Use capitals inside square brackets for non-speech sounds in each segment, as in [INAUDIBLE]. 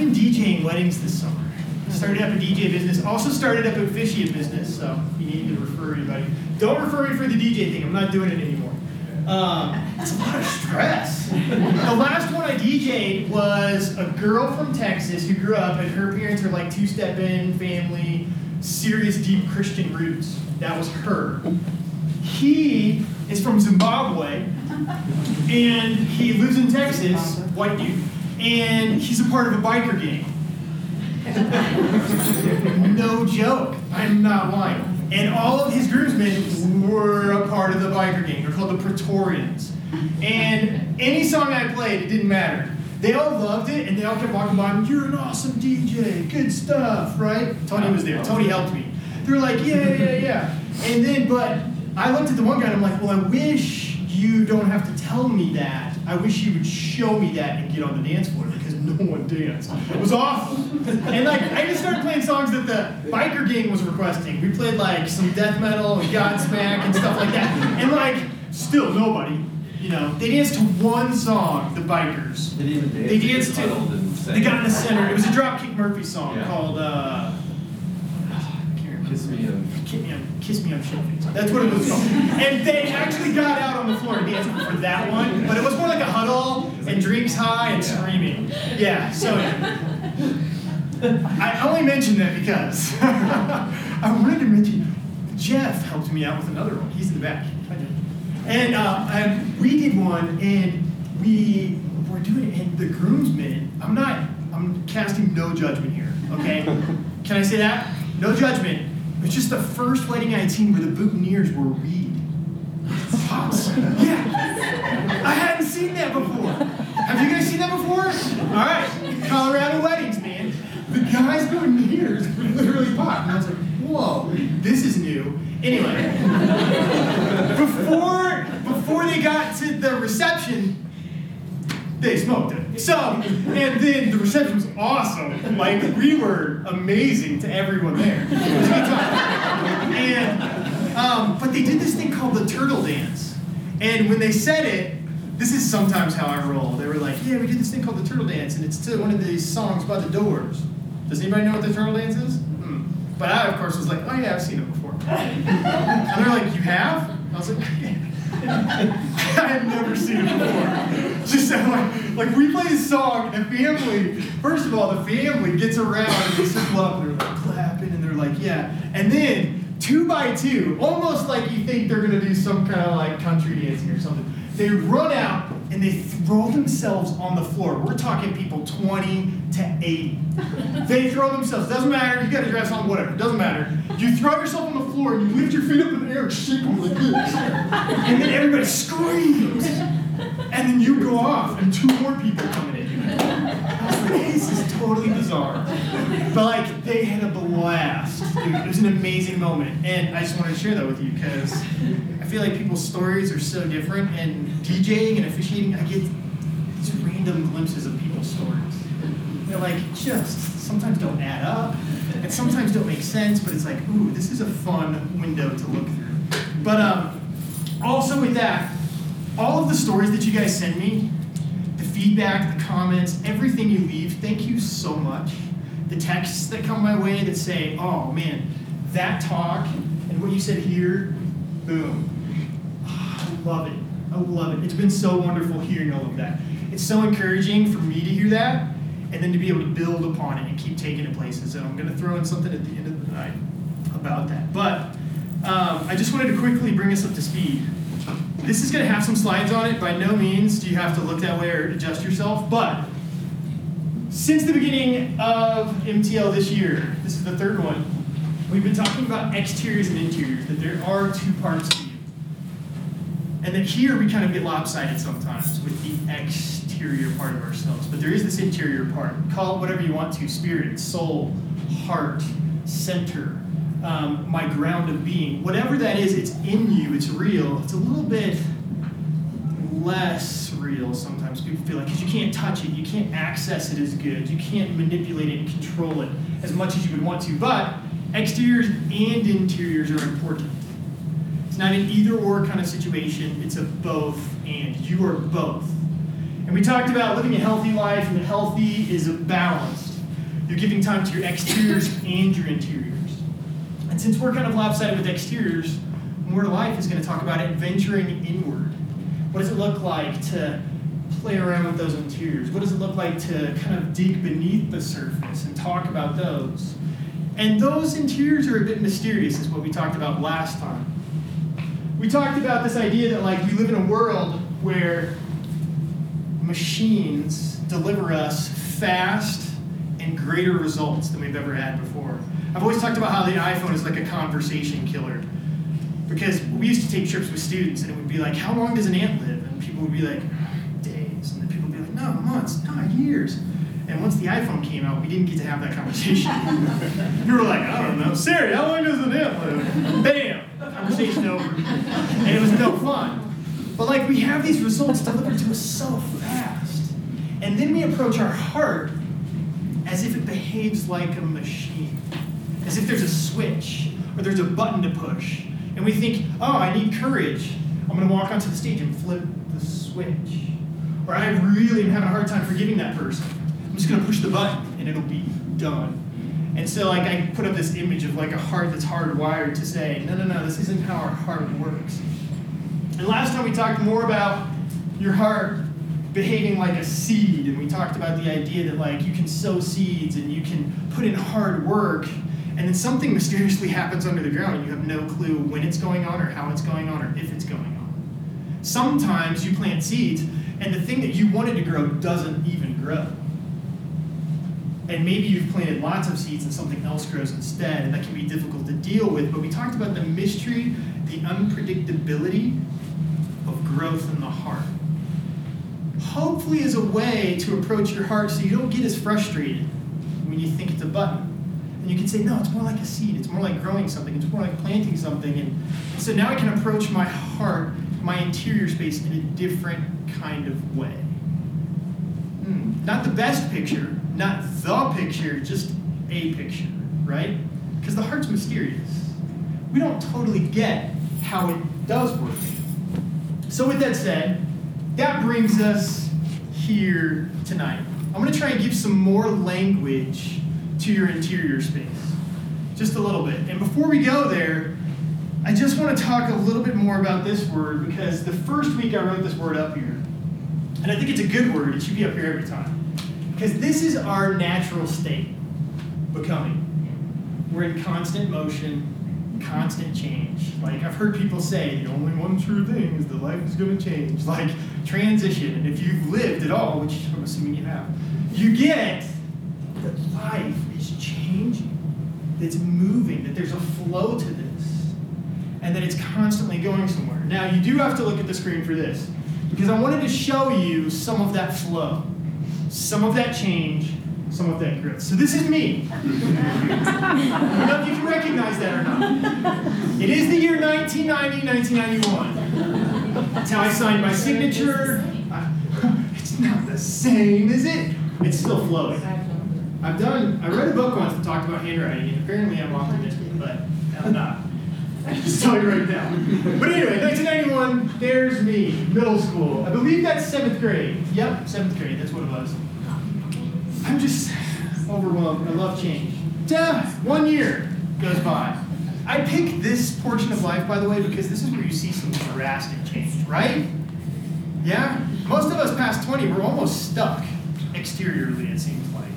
been DJing weddings this summer. Started up a DJ business. Also started up a officiant business. So you need to refer anybody, don't refer me for the DJ thing. I'm not doing it anymore. Um, it's a lot of stress. the last one I DJ'd was a girl from Texas who grew up, and her parents are like two-step in family, serious deep Christian roots. That was her. He is from Zimbabwe, and he lives in Texas, white dude, and he's a part of a biker gang. no joke. I'm not lying. And all of his groomsmen were a part of the biker gang. They're called the Praetorians. And any song I played, it didn't matter. They all loved it, and they all kept walking by me. You're an awesome DJ, good stuff, right? Tony was there. Tony helped me. They were like, yeah, yeah, yeah. And then, but I looked at the one guy, and I'm like, well, I wish you don't have to tell me that. I wish you would show me that and get on the dance floor because no one danced. It was awful. And like, I just started playing songs that the biker gang was requesting. We played like some death metal and Godsmack and stuff like that. And like, still nobody. You know, they danced to one song, the bikers. They didn't dance. They danced to. They got in the center. It was a Dropkick Murphy song Yeah. called. Uh, I can't remember. Kiss me and Kiss me on, kiss me on shit face. That's what it was called. And they actually got out on the floor and danced for that one, but it was more like a huddle and drinks high and screaming. Yeah, so I only mentioned that because [LAUGHS] I wanted to mention Jeff helped me out with another one. He's in the back. And, uh, and we did one, and we were doing it, and the groomsmen, I'm not, I'm casting no judgment here, okay? [LAUGHS] Can I say that? No judgment. It's just the first wedding I'd seen where the boutonnieres were reed. yeah. I hadn't seen that before. Have you guys seen that before? All right. Colorado weddings, man. The guy's boutonnieres were literally popped. And I was like, whoa, this is new. Anyway, before before they got to the reception, they smoked it. So, and then the reception was awesome. Like, we were amazing to everyone there. And, um, but they did this thing called the turtle dance. And when they said it, this is sometimes how I roll. They were like, yeah, we did this thing called the turtle dance, and it's to one of these songs by the Doors. Does anybody know what the turtle dance is? Hmm. But I, of course, was like, oh yeah, I've seen it before. And they're like, you have? I was like, [LAUGHS] I had never seen it before. Just so like, like we play this song, and the family, first of all, the family gets around and they circle up and they're like clapping and they're like, yeah. And then two by two, almost like you think they're gonna do some kind of like country dancing or something. They run out and they throw themselves on the floor. We're talking people 20 to 80. They throw themselves, doesn't matter, you got a dress on, whatever, doesn't matter. You throw yourself on the floor and you lift your feet up in the air and shake them like this. And then everybody screams. And then you go off and two more people come in you. I was like, this is totally bizarre. But like, they had a blast. It was an amazing moment. And I just wanted to share that with you because I feel like people's stories are so different. And DJing and officiating, I get these random glimpses of people's stories. They're like, just sometimes don't add up, and sometimes don't make sense, but it's like, ooh, this is a fun window to look through. But um, also with that, all of the stories that you guys send me, the feedback, the comments, everything you leave, thank you so much. The texts that come my way that say, oh man, that talk and what you said here, boom. Ah, I love it. I love it. It's been so wonderful hearing all of that. It's so encouraging for me to hear that and then to be able to build upon it and keep taking it places. And I'm going to throw in something at the end of the night about that. But um, I just wanted to quickly bring us up to speed. This is going to have some slides on it. By no means do you have to look that way or adjust yourself. But since the beginning of MTL this year, this is the third one, we've been talking about exteriors and interiors, that there are two parts to you. And that here we kind of get lopsided sometimes with the exterior part of ourselves. But there is this interior part. Call it whatever you want to spirit, soul, heart, center, um, my ground of being. Whatever that is, it's in you, it's real. It's a little bit less real sometimes people feel like because you can't touch it you can't access it as good you can't manipulate it and control it as much as you would want to but exteriors and interiors are important it's not an either or kind of situation it's a both and you are both and we talked about living a healthy life and that healthy is a balanced You're giving time to your exteriors and your interiors. And since we're kind of lopsided with exteriors, more life is going to talk about adventuring inward. What does it look like to play around with those interiors? What does it look like to kind of dig beneath the surface and talk about those? And those interiors are a bit mysterious, is what we talked about last time. We talked about this idea that like we live in a world where machines deliver us fast and greater results than we've ever had before. I've always talked about how the iPhone is like a conversation killer. Because we used to take trips with students and it would be like, how long does an ant live? And people would be like, days. And then people would be like, no, months, not years. And once the iPhone came out, we didn't get to have that conversation. [LAUGHS] you were like, I don't know, Siri, how long does an ant live? Bam! Conversation over. And it was no fun. But like we have these results delivered to us so fast. And then we approach our heart as if it behaves like a machine. As if there's a switch or there's a button to push. And we think, oh, I need courage. I'm going to walk onto the stage and flip the switch. Or I really am having a hard time forgiving that person. I'm just going to push the button and it'll be done. And so, like, I put up this image of like a heart that's hardwired to say, no, no, no, this isn't how our heart works. And last time we talked more about your heart behaving like a seed, and we talked about the idea that like you can sow seeds and you can put in hard work, and then something mysteriously happens under the ground, and you have no clue when it's going on or how it's going on or if it's going on. Sometimes you plant seeds, and the thing that you wanted to grow doesn't even grow. And maybe you've planted lots of seeds and something else grows instead, and that can be difficult to deal with. But we talked about the mystery, the unpredictability of growth in the heart. Hopefully, is a way to approach your heart so you don't get as frustrated when you think it's a button. And you can say, no, it's more like a seed. It's more like growing something. It's more like planting something. And so now I can approach my heart, my interior space, in a different kind of way. Hmm. Not the best picture, not the picture, just a picture, right? Because the heart's mysterious. We don't totally get how it does work. So, with that said, that brings us here tonight. I'm going to try and give some more language to your interior space. Just a little bit. And before we go there, I just want to talk a little bit more about this word because the first week I wrote this word up here. And I think it's a good word. It should be up here every time. Because this is our natural state, becoming. We're in constant motion, constant change. Like I've heard people say, the only one true thing is that life is going to change. [LAUGHS] Like transition. And if you've lived at all, which I'm assuming you have, you get that life is changing, that it's moving, that there's a flow to this, and that it's constantly going somewhere. Now, you do have to look at the screen for this, because I wanted to show you some of that flow, some of that change, some of that growth. So this is me. I don't know if you can recognize that or not. It is the year 1990, 1991. That's how I signed my signature. [LAUGHS] It's not the same, is it? It's still flowing. I've done, I read a book once that talked about handwriting, and apparently I'm optimistic, but I'm not. I just tell you right now. But anyway, 1991, there's me, middle school. I believe that's seventh grade. Yep, seventh grade, that's what it was. I'm just overwhelmed. I love change. Duh, one year goes by. I picked this portion of life, by the way, because this is where you see some drastic change, right? Yeah? Most of us past 20, we're almost stuck exteriorly, it seems like.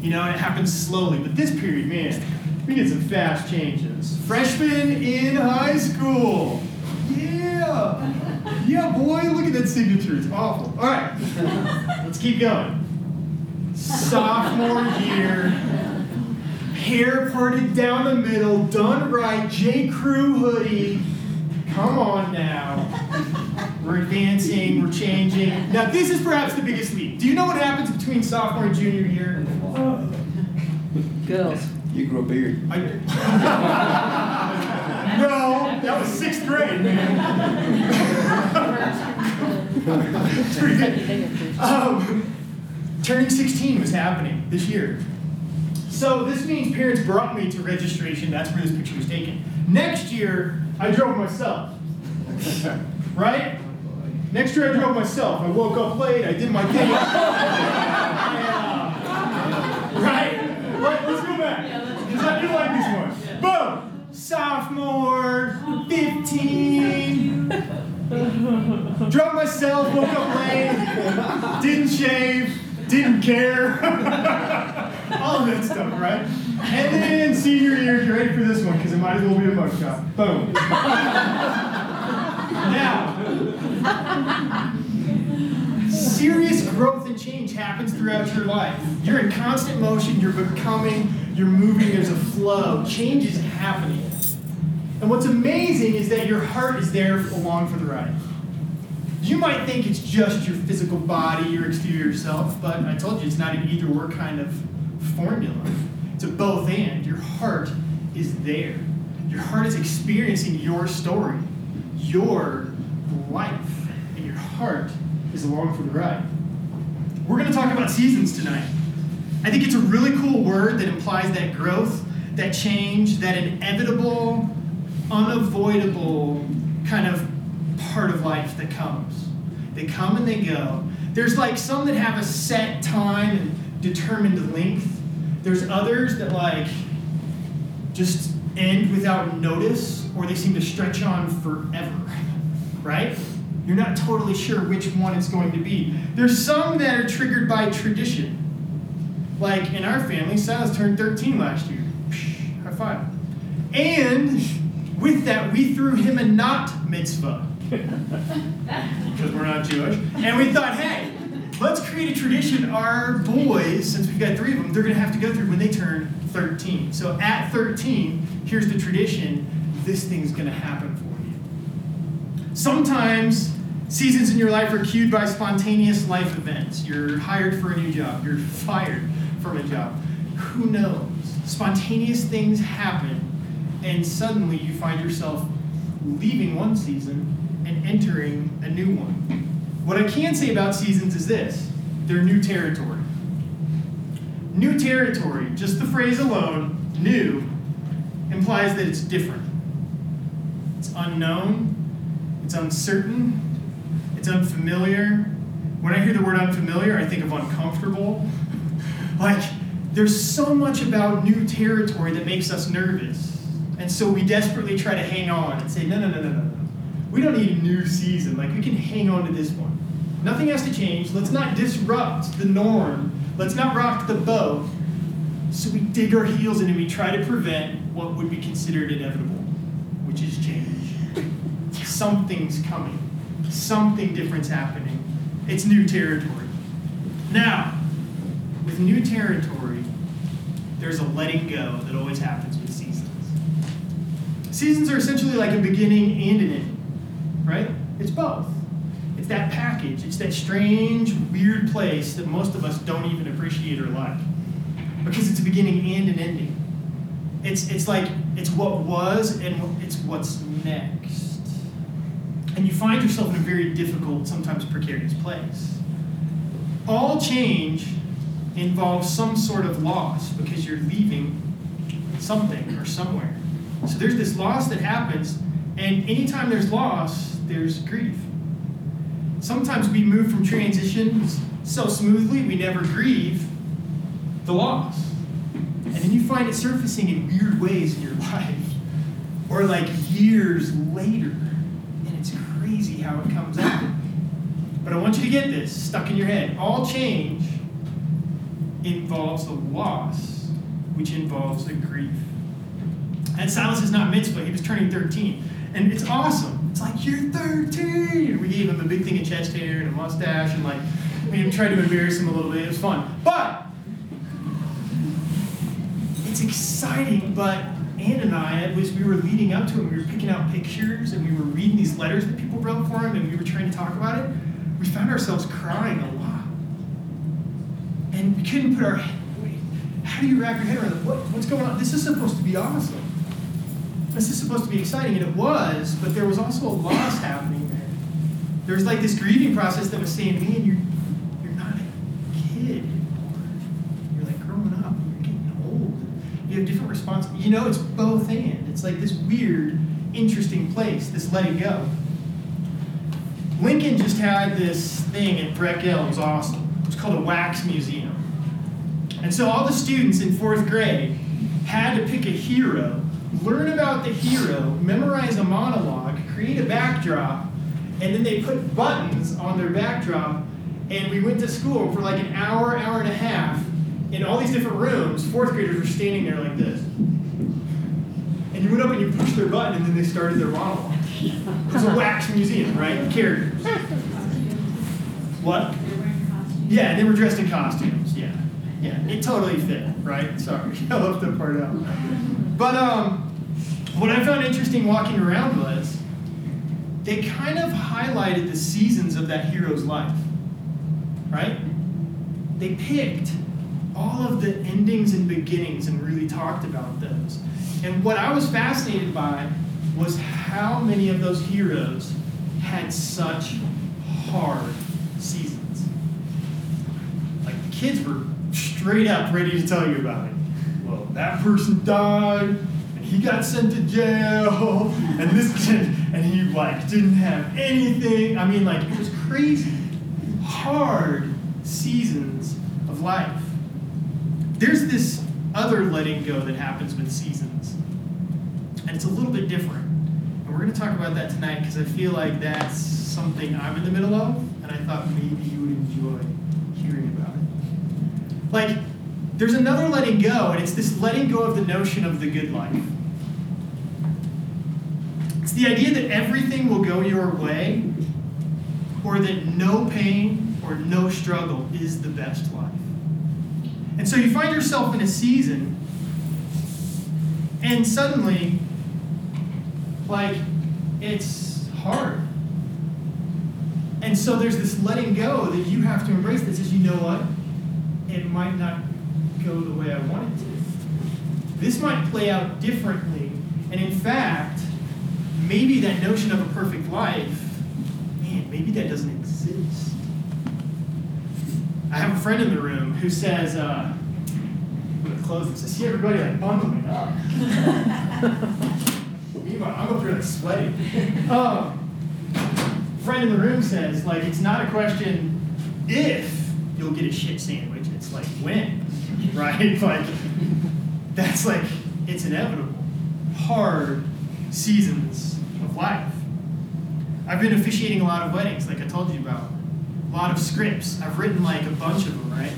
You know, and it happens slowly. But this period, man, we get some fast changes. Freshman in high school. Yeah. Yeah, boy, look at that signature. It's awful. All right, let's keep going. Sophomore year, hair parted down the middle, done right, J. Crew hoodie. Come on now. We're advancing, we're changing. Now, this is perhaps the biggest leap. Do you know what happens between sophomore and junior year? Girls. You grow a beard. I, [LAUGHS] no, that was sixth grade, man. It's pretty good. Um, turning 16 was happening this year. So this means parents brought me to registration. That's where this picture was taken. Next year, I drove myself. [LAUGHS] right? Next year, I drove myself. I woke up late. I did my thing. [LAUGHS] Uh, I, right? Let's go back. Because I do like this one. Yeah. Boom! Sophomore, 15. [LAUGHS] drove myself, woke up late, didn't shave didn't care. [LAUGHS] All of that stuff, right? And then senior year, get ready for this one because it might as well be a mugshot. Boom. [LAUGHS] now, serious growth and change happens throughout your life. You're in constant motion, you're becoming, you're moving, there's a flow. Change is happening. And what's amazing is that your heart is there along for the ride. You might think it's just your physical body, your exterior self, but I told you it's not an either or kind of formula. It's a both and. Your heart is there. Your heart is experiencing your story, your life, and your heart is along for the ride. We're going to talk about seasons tonight. I think it's a really cool word that implies that growth, that change, that inevitable, unavoidable kind of part of life that comes. They come and they go. There's like some that have a set time and determined length. There's others that like just end without notice or they seem to stretch on forever. [LAUGHS] Right? You're not totally sure which one it's going to be. There's some that are triggered by tradition. Like in our family, Silas turned 13 last year. High five. And with that, we threw him a not mitzvah. Because we're not Jewish. And we thought, hey, let's create a tradition. Our boys, since we've got three of them, they're going to have to go through when they turn 13. So at 13, here's the tradition this thing's going to happen for you. Sometimes seasons in your life are cued by spontaneous life events. You're hired for a new job, you're fired from a job. Who knows? Spontaneous things happen, and suddenly you find yourself leaving one season and entering a new one. What I can say about seasons is this they're new territory. New territory, just the phrase alone, new, implies that it's different. It's unknown, it's uncertain, it's unfamiliar. When I hear the word unfamiliar, I think of uncomfortable. [LAUGHS] like, there's so much about new territory that makes us nervous. And so we desperately try to hang on and say, no, no, no, no, no. We don't need a new season. Like, we can hang on to this one. Nothing has to change. Let's not disrupt the norm. Let's not rock the boat. So we dig our heels in and we try to prevent what would be considered inevitable, which is change. Something's coming. Something different's happening. It's new territory. Now, with new territory, there's a letting go that always happens with seasons. Seasons are essentially like a beginning and an end, right? It's both. It's that package. It's that strange, weird place that most of us don't even appreciate or like. Because it's a beginning and an ending. It's, it's like it's what was and it's what's next. And you find yourself in a very difficult, sometimes precarious place. All change involves some sort of loss because you're leaving something or somewhere. So there's this loss that happens, and anytime there's loss, there's grief. Sometimes we move from transitions so smoothly we never grieve the loss. And then you find it surfacing in weird ways in your [LAUGHS] life, or like years later. And it's crazy how it comes out. But I want you to get this stuck in your head. All change involves a loss, which involves a grief. And Silas is not mitzvah, he was turning 13. And it's awesome. It's like, you're 13! And we gave him a big thing of chest hair and a mustache, and like, we tried to embarrass him a little bit. It was fun. But, it's exciting, but Ann and I, as we were leading up to it, we were picking out pictures and we were reading these letters that people wrote for him and we were trying to talk about it, we found ourselves crying a lot. And we couldn't put our how do you wrap your head around it? What, what's going on? This is supposed to be awesome. This is supposed to be exciting, and it was, but there was also a loss happening there. There was like this grieving process that was saying, man, you're you're not a kid anymore. You're like growing up, you're getting old. You have different responsibilities. You know, it's both and. It's like this weird, interesting place, this letting go. Lincoln just had this thing at Breck Hill. It was awesome. It was called a wax museum. And so all the students in fourth grade had to pick a hero, learn about the hero, memorize a monologue, create a backdrop, and then they put buttons on their backdrop, and we went to school for like an hour, hour and a half, in all these different rooms. Fourth graders were standing there like this. And you went up and you pushed their button, and then they started their monologue. It was a [LAUGHS] wax museum, right? Characters. What? Yeah, they were dressed in costumes. Yeah, yeah, it totally fit, right? Sorry, [LAUGHS] I left that part out. But um, what I found interesting walking around was they kind of highlighted the seasons of that hero's life, right? They picked all of the endings and beginnings and really talked about those. And what I was fascinated by was how many of those heroes had such hard seasons. Like the kids were straight up ready to tell you about it. Well, that person died, and he got sent to jail, and this kid, and he like didn't have anything. I mean, like it was crazy, hard seasons of life. There's this other letting go that happens with seasons, and it's a little bit different. And we're going to talk about that tonight because I feel like that's something I'm in the middle of, and I thought maybe you would enjoy hearing about it. Like, there's another letting go, and it's this letting go of the notion of the good life. It's the idea that everything will go your way, or that no pain or no struggle is the best life. And so you find yourself in a season, and suddenly, like, it's hard. And so there's this letting go that you have to embrace that says, you know what? It might not go the way I want it to. This might play out differently. And in fact, maybe that notion of a perfect life, man, maybe that doesn't exist. I have a friend in the room who says, uh, I'm going to close this. I see everybody like bundling up. [LAUGHS] Meanwhile, I'm up here like sweating. Um, friend in the room says, like, it's not a question if you'll get a shit sandwich, it's like when, [LAUGHS] right? Like, that's like, it's inevitable. Hard seasons of life. I've been officiating a lot of weddings, like I told you about. A lot of scripts. I've written like a bunch of them, right?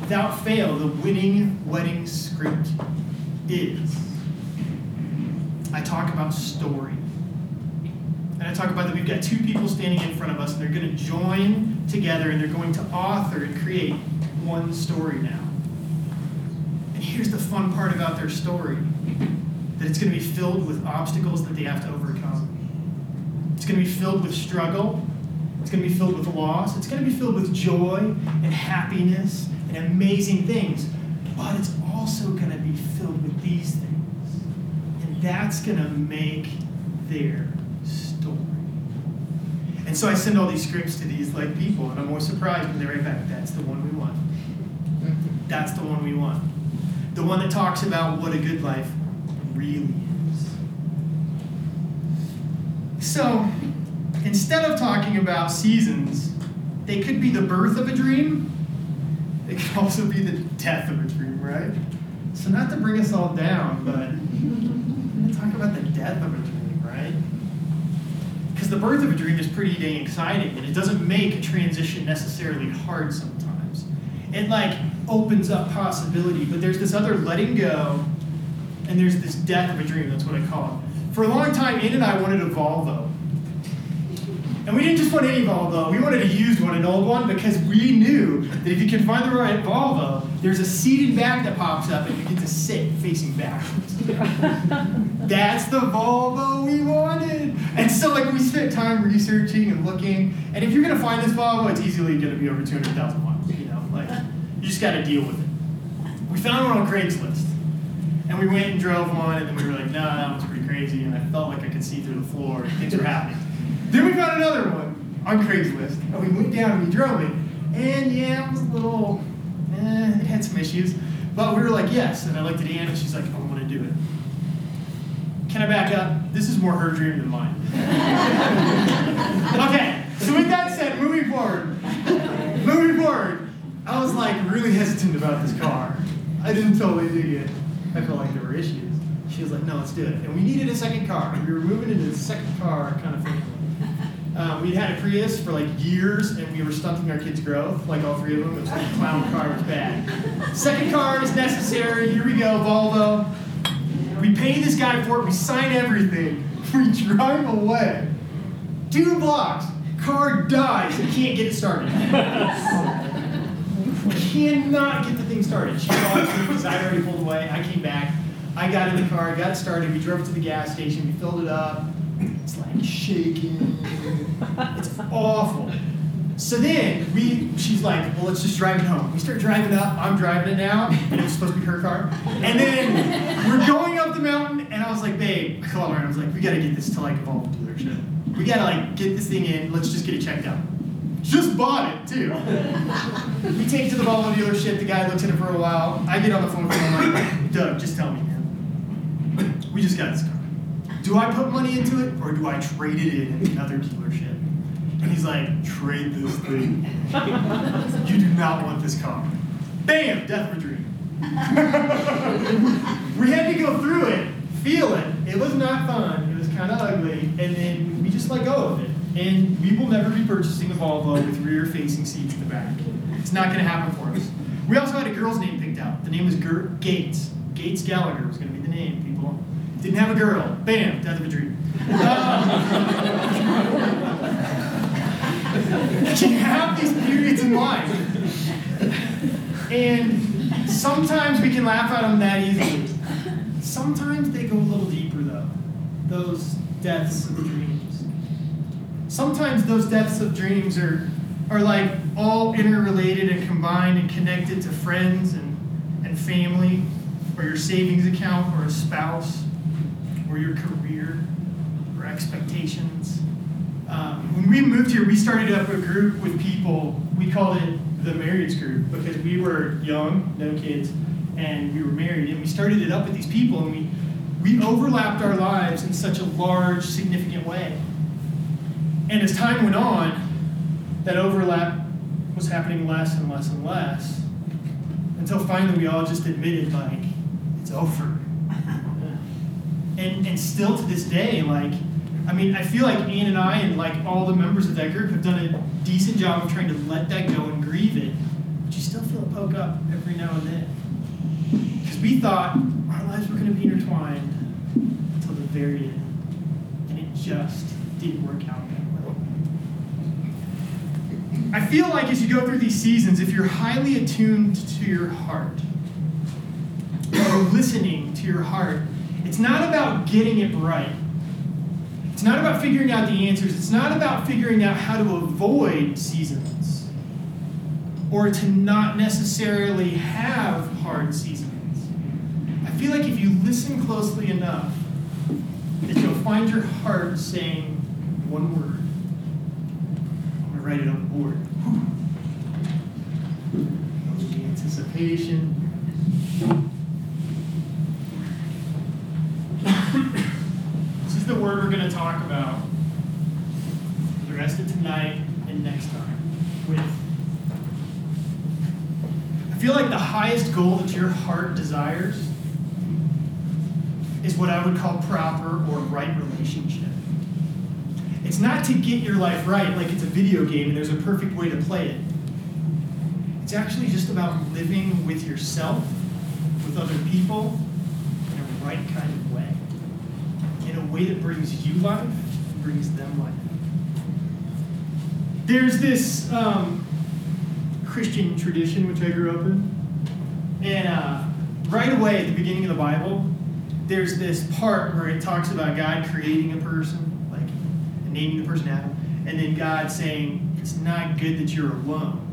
Without fail, the winning wedding script is I talk about story. And I talk about that we've got two people standing in front of us, and they're going to join together and they're going to author and create one story now. And here's the fun part about their story that it's going to be filled with obstacles that they have to overcome. It's going to be filled with struggle. It's going to be filled with loss. It's going to be filled with joy and happiness and amazing things. But it's also going to be filled with these things. And that's going to make their story. And so I send all these scripts to these like people, and I'm always surprised when they write back, that's the one we want. That's the one we want. The one that talks about what a good life really is. So instead of talking about seasons, they could be the birth of a dream. They could also be the death of a dream, right? So not to bring us all down, but talk about the death of a dream, right? Because the birth of a dream is pretty dang exciting, and it doesn't make a transition necessarily hard sometimes. It like opens up possibility, but there's this other letting go, and there's this death of a dream. That's what I call it. For a long time, Ian and I wanted a Volvo. And we didn't just want any Volvo, we wanted a used one, an old one, because we knew that if you can find the right Volvo, there's a seated back that pops up and you get to sit facing backwards. [LAUGHS] That's the Volvo we wanted. And so like we spent time researching and looking, and if you're gonna find this Volvo, it's easily gonna be over 200,000 miles, you know, like just gotta deal with it. We found one on Craigslist. And we went and drove one, and then we were like, no, that one's pretty crazy, and I felt like I could see through the floor, things were happening. Then we found another one on Craigslist, and we went down and we drove it, and yeah, it was a little, eh, it had some issues, but we were like, yes, and I looked at Anne, and she's like, I want to do it. Can I back up? This is more her dream than mine. [LAUGHS] okay, so with that said, moving forward, moving forward, I was like really hesitant about this car. I didn't totally dig it. I felt like there were issues. She was like, no, let's do it. And we needed a second car. We were moving into the second car kind of thing. Um, we'd had a Prius for like years, and we were stunting our kids' growth, like all three of them. It was like a clown car was bad. Second car is necessary. Here we go, Volvo. We pay this guy for it. We sign everything. [LAUGHS] We drive away. Two blocks. Car dies. We can't get it started. [LAUGHS] cannot get the thing started. She lost me because I already pulled away. I came back. I got in the car, got started. We drove to the gas station. We filled it up. It's like shaking. It's awful. So then we, she's like, well, let's just drive it home. We start driving up. I'm driving it now, it was supposed to be her car. And then we're going up the mountain, and I was like, babe, I called her and I was like, we gotta get this to like a Volvo dealership. We gotta like get this thing in. Let's just get it checked out. Just bought it too. [LAUGHS] we take it to the Volvo dealership. The guy looks at it for a while. I get on the phone with him. I'm like, Doug, just tell me, man. We just got this car. Do I put money into it, or do I trade it in at another dealership? And he's like, trade this thing. you do not want this car. Bam, death of a dream. [LAUGHS] we had to go through it, feel it. It was not fun. It was kind of ugly, and then we just let go of it. And we will never be purchasing a Volvo with rear-facing seats in the back. It's not going to happen for us. We also had a girl's name picked out. The name was Ger- Gates. Gates Gallagher was going to be the name, people. Didn't have a girl. Bam, death of a dream. Um, [LAUGHS] you have these periods in life. And sometimes we can laugh at them that easily. Sometimes they go a little deeper, though. Those deaths of dreams. Sometimes those deaths of dreams are, are like all interrelated and combined and connected to friends and, and family, or your savings account, or a spouse, or your career, or expectations. Um, when we moved here, we started up a group with people. We called it the marriage group because we were young, no kids, and we were married. And we started it up with these people, and we we overlapped our lives in such a large, significant way. And as time went on, that overlap was happening less and less and less until finally we all just admitted, like, it's over. And, and still to this day, like, I mean, I feel like Ian and I and like all the members of that group have done a decent job of trying to let that go and grieve it, but you still feel it poke up every now and then. Because we thought our lives were going to be intertwined until the very end, and it just didn't work out. I feel like as you go through these seasons, if you're highly attuned to your heart, you're listening to your heart, it's not about getting it right. It's not about figuring out the answers. It's not about figuring out how to avoid seasons or to not necessarily have hard seasons. I feel like if you listen closely enough, that you'll find your heart saying one word. Write it on the board. Whew. Anticipation. This is the word we're going to talk about the rest of tonight and next time with. I feel like the highest goal that your heart desires is what I would call proper or right relationship. It's not to get your life right like it's a video game and there's a perfect way to play it. It's actually just about living with yourself, with other people, in a right kind of way in a way that brings you life, brings them life. There's this um, Christian tradition which I grew up in, and uh, right away at the beginning of the Bible, there's this part where it talks about God creating a person, naming the person Adam, and then God saying it's not good that you're alone,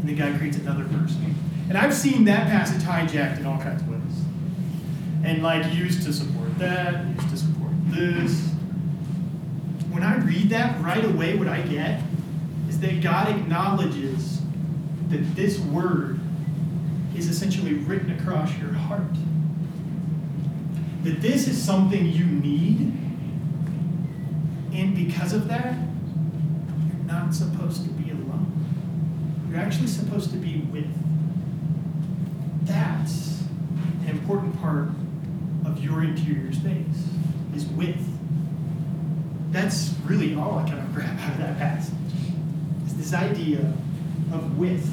and then God creates another person. And I've seen that passage hijacked in all kinds of ways, and like used to support that, used to support this. When I read that, right away, what I get is that God acknowledges that this word is essentially written across your heart. That this is something you need, and because of that, you're not supposed to be alone. You're actually supposed to be with. That's an important part of your interior space is with. that's really all I kind of grab out of that passage. Is this idea of with.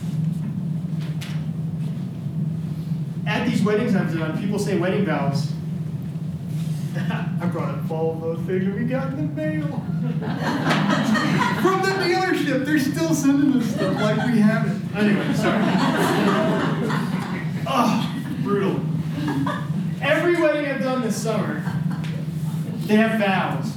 At these weddings I've done, people say wedding vows. I brought a Volvo thing that we got in the mail. From the dealership. They're still sending us stuff like we have it. Anyway, sorry. [LAUGHS] oh, brutal. Every wedding I've done this summer, they have vows.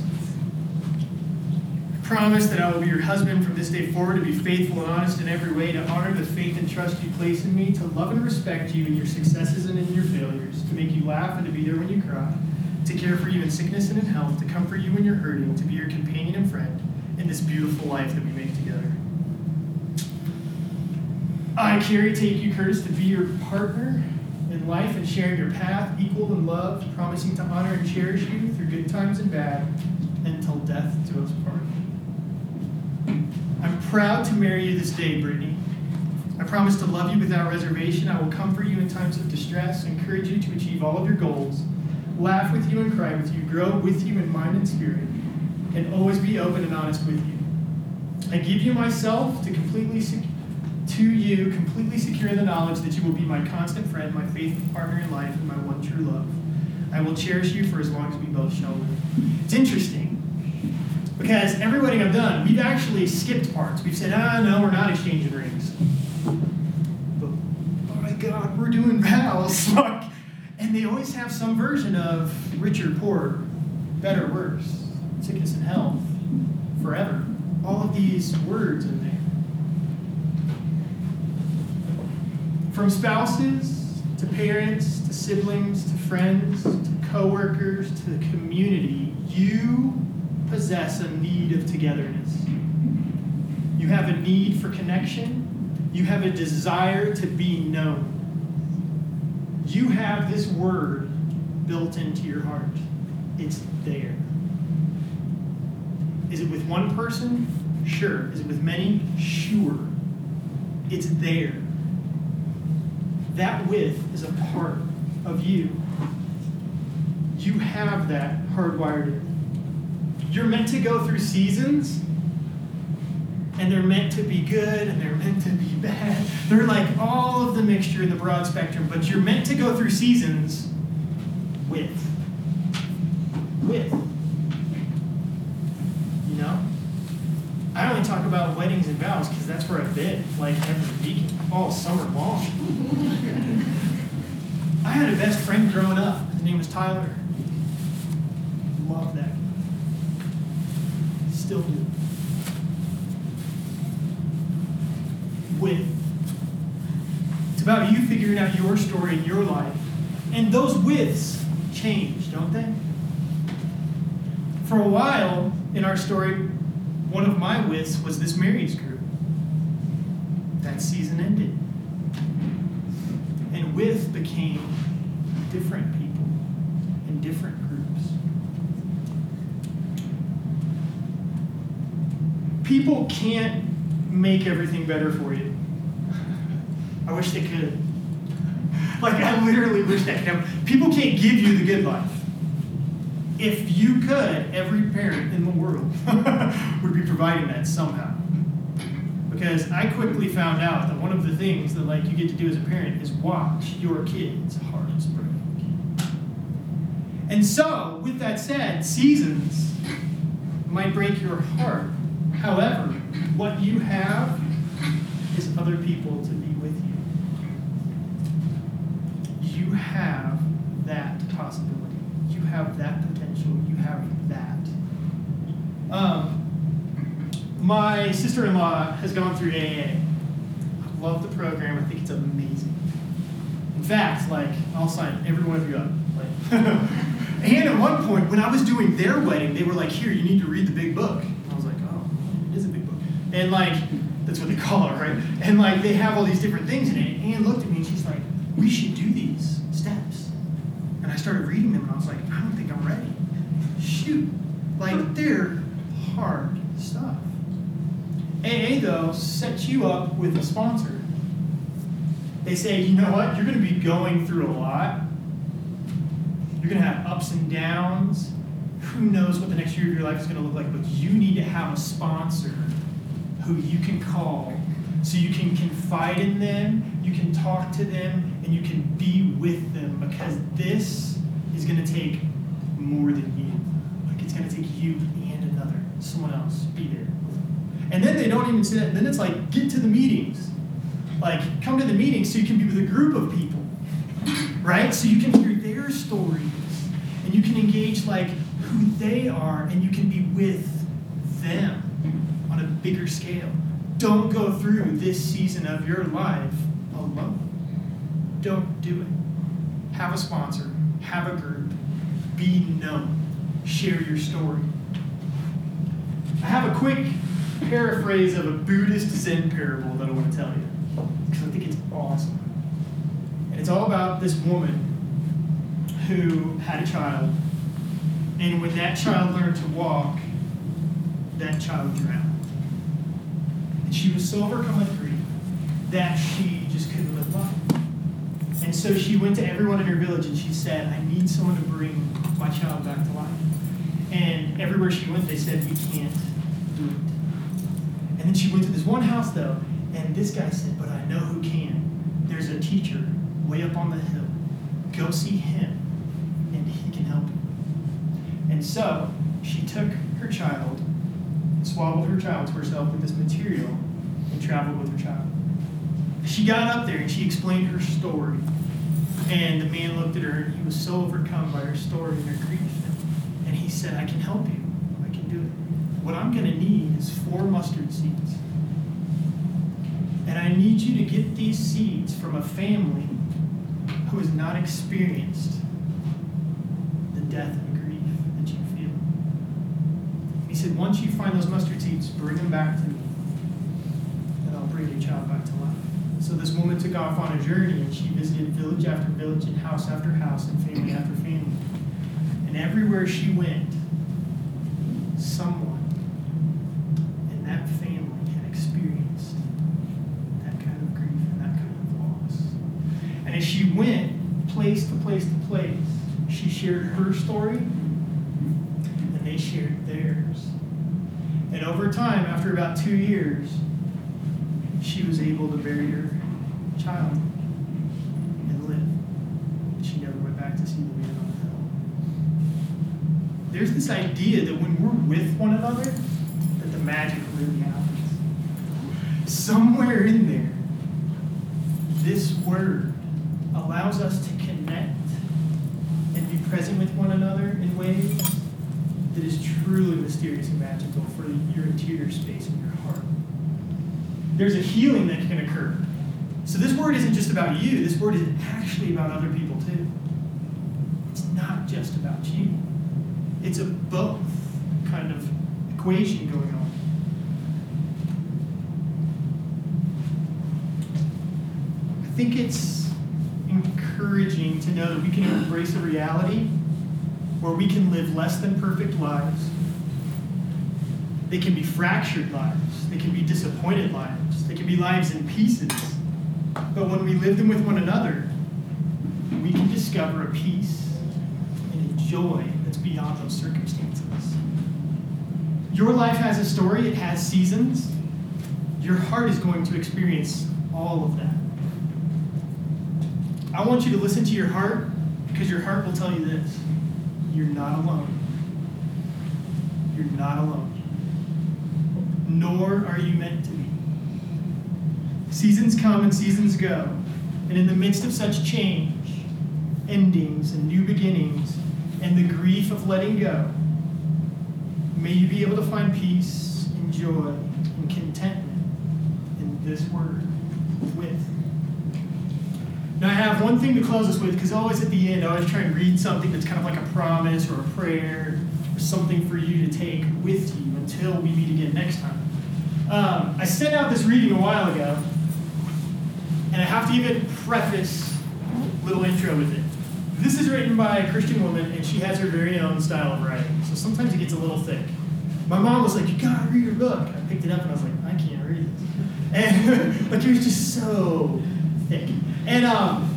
I promise that I will be your husband from this day forward to be faithful and honest in every way, to honor the faith and trust you place in me, to love and respect you in your successes and in your failures, to make you laugh and to be there when you cry, to care for you in sickness and in health, to comfort you when you're hurting, to be your companion and friend in this beautiful life that we make together. I, Carrie, take you, Curtis, to be your partner in life and sharing your path, equal in love, promising to honor and cherish you through good times and bad, until death do us part. I'm proud to marry you this day, Brittany. I promise to love you without reservation. I will comfort you in times of distress, encourage you to achieve all of your goals, laugh with you and cry with you, grow with you in mind and spirit, and always be open and honest with you. I give you myself to completely sec- to you, completely secure the knowledge that you will be my constant friend, my faithful partner in life, and my one true love. I will cherish you for as long as we both shall live. It's interesting because every wedding I've done, we've actually skipped parts. We've said, ah, no, we're not exchanging rings. But, oh my God, we're doing vows. [LAUGHS] they always have some version of richer, poorer, better, or worse, sickness and health, forever. All of these words in there. From spouses to parents to siblings to friends to coworkers to the community, you possess a need of togetherness. You have a need for connection. You have a desire to be known. You have this word built into your heart. It's there. Is it with one person? Sure. Is it with many? Sure. It's there. That with is a part of you. You have that hardwired in. You're meant to go through seasons, and they're meant to be good and they're meant to be. They're like all of the mixture in the broad spectrum, but you're meant to go through seasons with. With. You know? I only talk about weddings and vows because that's where I've been, like every week, all summer long. [LAUGHS] I had a best friend growing up. His name was Tyler. Love that still do. With. It's about you figuring out your story in your life. And those withs change, don't they? For a while in our story, one of my withs was this marriage group. That season ended. And with became different people in different groups. people can't make everything better for you. [LAUGHS] I wish they could. [LAUGHS] Like, I literally wish that could. People can't give you the good life. If you could, every parent in the world [LAUGHS] would be providing that somehow. Because I quickly found out that one of the things that like you get to do as a parent is watch your kids' hearts break. And so, with that said, seasons might break your heart However, what you have is other people to be with you. Have that possibility. You have that potential. You have that. Um, my sister in law has gone through AA. I love the program. I think it's amazing. In fact, like, I'll sign every one of you up. Like, [LAUGHS] and at one point, when I was doing their wedding, they were like, here, you need to read the big book and I was like oh, it is a big book. And like, that's what they call it, right? And like they have all these different things in it. Anne looked at me and she's like, "We should do these steps." And I started reading them, and I was like, "I don't think I'm ready." Shoot, like they're hard stuff. AA though sets you up with a sponsor. They say, you know what? You're going to be going through a lot. You're going to have ups and downs. who knows what the next year of your life is going to look like, but you need to have a sponsor who you can call so you can confide in them, you can talk to them, and you can be with them because this is going to take more than you. Like it's going to take you and another, someone else, be there. And then they don't even say that. Then it's like, get to the meetings. Like, come to the meetings so you can be with a group of people, right? So you can hear their stories and you can engage like who they are and you can be with them on a bigger scale. Don't go through this season of your life alone. Don't do it. Have a sponsor, have a group, be known, share your story. I have a quick paraphrase of a Buddhist Zen parable that I want to tell you because I think it's awesome. And it's all about this woman who had a child, and when that child learned to walk, that child drowned. And she was so overcome with grief that she just couldn't live life. And so she went to everyone in her village and she said, I need someone to bring my child back to life. And everywhere she went, they said, We can't do it. And then she went to this one house, though, and this guy said, But I know who can. There's a teacher way up on the hill. Go see him, and he can help you. And so she took her child, swaddled her child to herself with this material, and traveled with her child. She got up there and she explained her story. And the man looked at her and he was so overcome by her story and her grief. And he said, I can help you. I can do it. What I'm going to need is four mustard seeds. And I need you to get these seeds from a family who has not experienced the death and grief that you feel. He said, once you find those mustard seeds, bring them back to me, and I'll bring your child back to life. So this woman took off on a journey, and she visited village after village, and house after house, and family after family. And everywhere she went, someone in that family had experienced that kind of grief and that kind of loss. And as she went place to place to place, she shared her story, and they shared theirs. And over time, after about two years, she was able to bury her child and live. She never went back to see the man on the hill. There's this idea that when we're with one another, that the magic really happens. Somewhere in there, this word allows us to connect and be present with one another in ways that is truly mysterious and magical for your interior space and your heart. There's a healing that can occur. So this word isn't just about you, this word is actually about other people too. It's not just about you. It's a both kind of equation going on. I think it's encouraging to know that we can embrace a reality where we can live less than perfect lives. They can be fractured lives. They can be disappointed lives. They can be lives in pieces. But when we live them with one another, we can discover a peace and a joy that's beyond those circumstances. Your life has a story, it has seasons. Your heart is going to experience all of that. I want you to listen to your heart because your heart will tell you this you're not alone. You're not alone. Nor are you meant to be. Seasons come and seasons go. And in the midst of such change, endings and new beginnings, and the grief of letting go, may you be able to find peace and joy and contentment in this word with. Now, I have one thing to close us with because always at the end, I always try and read something that's kind of like a promise or a prayer or something for you to take with until we meet again next time. Um, I sent out this reading a while ago, and I have to even preface a little intro with it. This is written by a Christian woman, and she has her very own style of writing, so sometimes it gets a little thick. My mom was like, "You gotta read her book." I picked it up, and I was like, "I can't read this," and [LAUGHS] like it was just so thick. And um,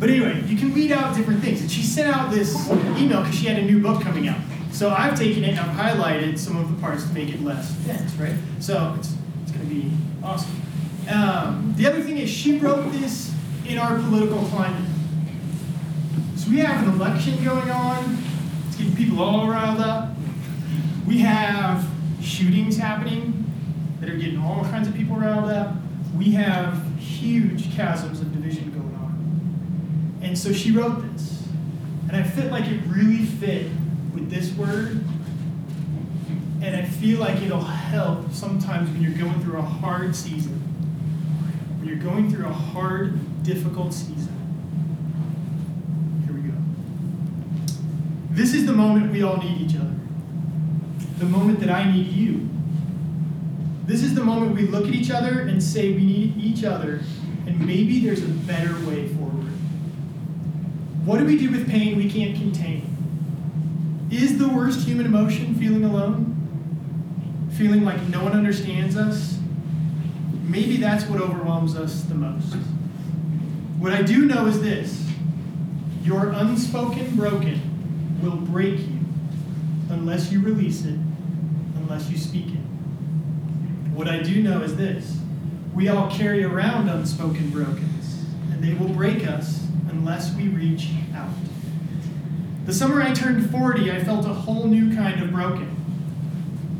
but anyway, you can read out different things. And she sent out this email because she had a new book coming out. So I've taken it and I've highlighted some of the parts to make it less dense, right? So it's, it's going to be awesome. Um, the other thing is she wrote this in our political climate. So we have an election going on. It's getting people all riled up. We have shootings happening that are getting all kinds of people riled up. We have huge chasms of division going on. And so she wrote this. And I felt like it really fit with this word. And I feel like it'll help sometimes when you're going through a hard season. When you're going through a hard, difficult season. Here we go. This is the moment we all need each other. The moment that I need you. This is the moment we look at each other and say we need each other, and maybe there's a better way forward. What do we do with pain we can't contain? Is the worst human emotion feeling alone? Feeling like no one understands us? Maybe that's what overwhelms us the most. What I do know is this your unspoken broken will break you unless you release it, unless you speak it. What I do know is this we all carry around unspoken brokenness, and they will break us unless we reach out. The summer I turned 40, I felt a whole new kind of broken.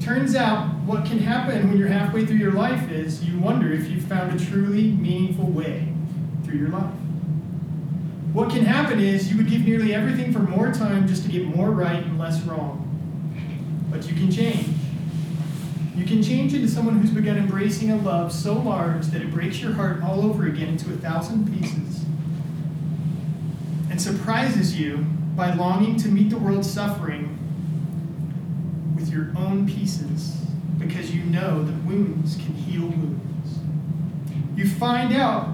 Turns out, what can happen when you're halfway through your life is you wonder if you've found a truly meaningful way through your life. What can happen is you would give nearly everything for more time just to get more right and less wrong. But you can change. You can change into someone who's begun embracing a love so large that it breaks your heart all over again into a thousand pieces and surprises you by longing to meet the world's suffering with your own pieces because you know that wounds can heal wounds. You find out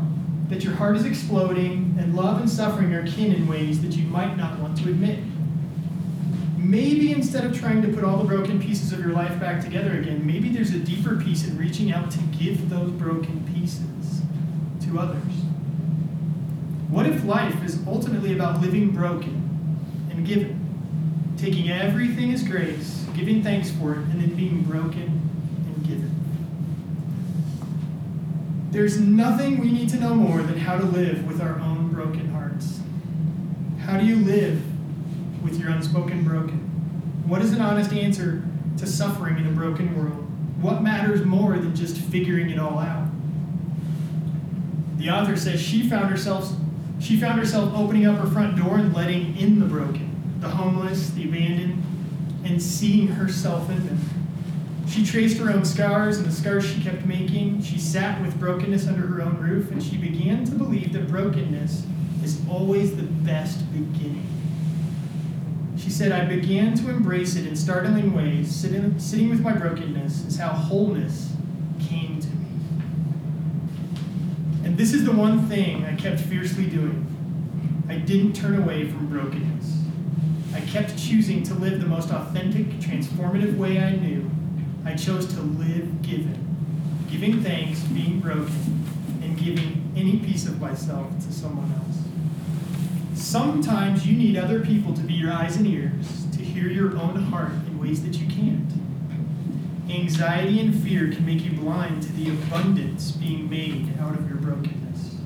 that your heart is exploding and love and suffering are kin in ways that you might not want to admit. Maybe instead of trying to put all the broken pieces of your life back together again, maybe there's a deeper piece in reaching out to give those broken pieces to others. What if life is ultimately about living broken and giving? Taking everything as grace, giving thanks for it, and then being broken and given. There's nothing we need to know more than how to live with our own broken hearts. How do you live with your unspoken broken? What is an honest answer to suffering in a broken world? What matters more than just figuring it all out? The author says she found herself she found herself opening up her front door and letting in the broken, the homeless, the abandoned, and seeing herself in them. She traced her own scars and the scars she kept making. She sat with brokenness under her own roof, and she began to believe that brokenness is always the best beginning. She said, I began to embrace it in startling ways. Sitting, sitting with my brokenness is how wholeness came to me. And this is the one thing I kept fiercely doing. I didn't turn away from brokenness. I kept choosing to live the most authentic, transformative way I knew. I chose to live given, giving thanks, being broken, and giving any piece of myself to someone else. Sometimes you need other people to be your eyes and ears, to hear your own heart in ways that you can't. Anxiety and fear can make you blind to the abundance being made out of your brokenness.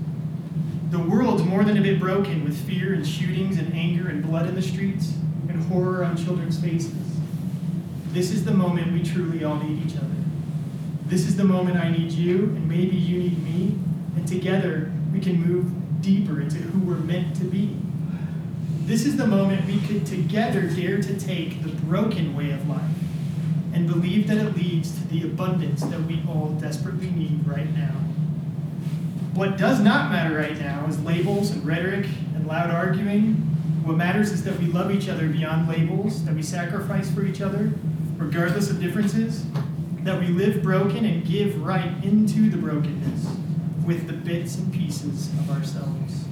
The world's more than a bit broken with fear and shootings and anger and blood in the streets and horror on children's faces. This is the moment we truly all need each other. This is the moment I need you, and maybe you need me, and together we can move deeper into who we're meant to be. This is the moment we could together dare to take the broken way of life and believe that it leads to the abundance that we all desperately need right now. What does not matter right now is labels and rhetoric and loud arguing. What matters is that we love each other beyond labels, that we sacrifice for each other, regardless of differences, that we live broken and give right into the brokenness with the bits and pieces of ourselves.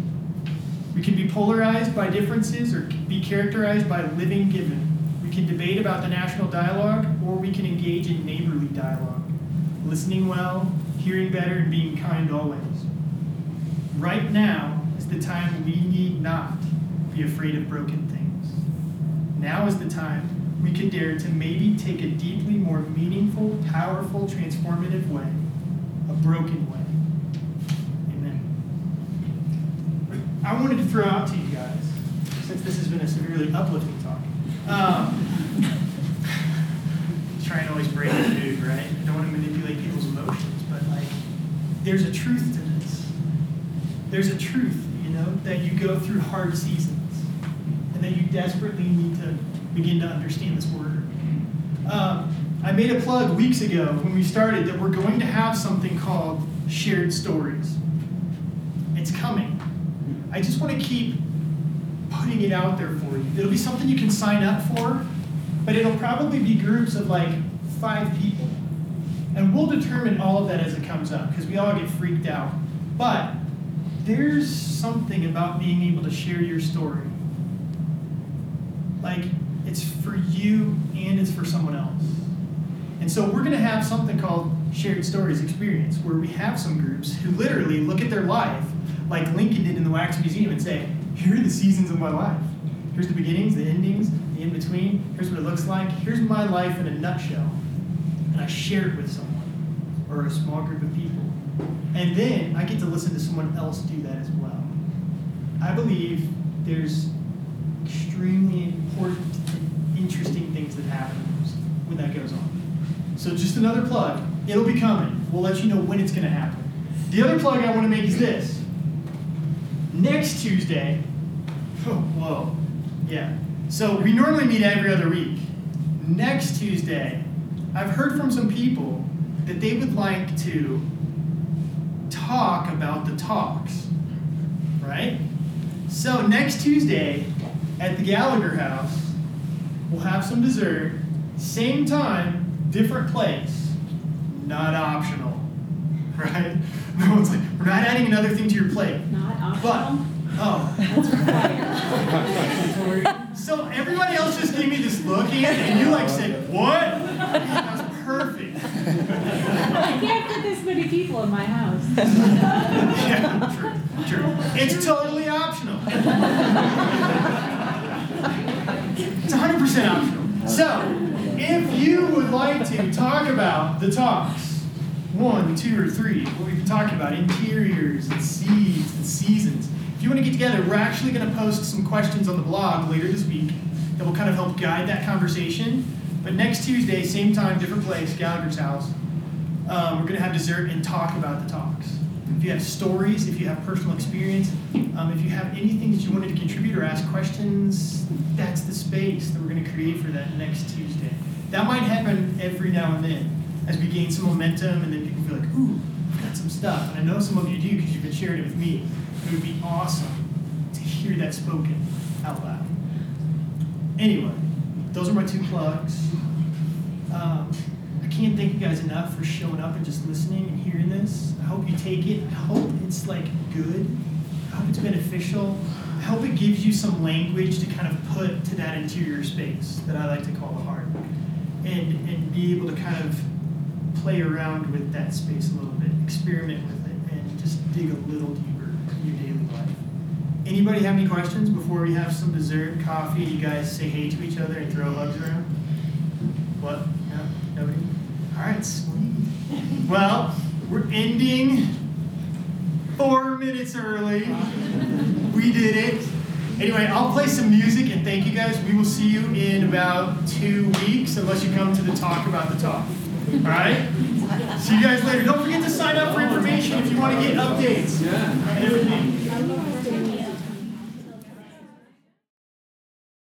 We can be polarized by differences or be characterized by living given. Can debate about the national dialogue or we can engage in neighborly dialogue, listening well, hearing better, and being kind always. Right now is the time we need not be afraid of broken things. Now is the time we could dare to maybe take a deeply more meaningful, powerful, transformative way, a broken way. Amen. I wanted to throw out to you guys, since this has been a severely uplifting talk. Um, try and always break the mood, right? I don't want to manipulate people's emotions, but like, there's a truth to this. There's a truth, you know, that you go through hard seasons, and that you desperately need to begin to understand this word. Um, I made a plug weeks ago when we started that we're going to have something called shared stories. It's coming. I just want to keep putting it out there. It'll be something you can sign up for, but it'll probably be groups of like five people. And we'll determine all of that as it comes up because we all get freaked out. But there's something about being able to share your story. Like, it's for you and it's for someone else. And so we're going to have something called Shared Stories Experience, where we have some groups who literally look at their life, like Lincoln did in the Wax Museum, and say, Here are the seasons of my life. Here's the beginnings, the endings, the in between. Here's what it looks like. Here's my life in a nutshell. And I share it with someone or a small group of people. And then I get to listen to someone else do that as well. I believe there's extremely important and interesting things that happen when that goes on. So just another plug. It'll be coming. We'll let you know when it's going to happen. The other plug I want to make is this. Next Tuesday, oh, [LAUGHS] whoa, yeah. So we normally meet every other week. Next Tuesday, I've heard from some people that they would like to talk about the talks, right? So next Tuesday at the Gallagher House, we'll have some dessert, same time, different place, not optional, [LAUGHS] right? [LAUGHS] No one's like, we're not adding another thing to your plate. Not But, optional? Oh. So everybody else just gave me this look, Ian, and you like said, what? That was perfect. I can't fit this many people in my house. [LAUGHS] Yeah, true, true. It's totally optional. It's 100% optional. So, if you would like to talk about the talks, one, two, or three, what we've been talking about, interiors and seeds and seasons, you want to get together, we're actually going to post some questions on the blog later this week that will kind of help guide that conversation. But next Tuesday, same time, different place, Gallagher's house, um, we're going to have dessert and talk about the talks. If you have stories, if you have personal experience, um, if you have anything that you wanted to contribute or ask questions, that's the space that we're going to create for that next Tuesday. That might happen every now and then as we gain some momentum and then people feel like, ooh, I've got some stuff. And I know some of you do because you've been sharing it with me. It would be awesome to hear that spoken out loud. Anyway, those are my two plugs. Um, I can't thank you guys enough for showing up and just listening and hearing this. I hope you take it. I hope it's like good. I hope it's beneficial. I hope it gives you some language to kind of put to that interior space that I like to call the heart. And and be able to kind of play around with that space a little bit, experiment with it, and just dig a little deeper your daily life. Anybody have any questions before we have some dessert, coffee? You guys say hey to each other and throw hugs around? What? No? Nobody? All right, sweet. Well, we're ending four minutes early. We did it. Anyway, I'll play some music and thank you guys. We will see you in about two weeks, unless you come to the talk about the talk. All right? See you guys later. Don't forget to sign up for information if you want to get updates everything.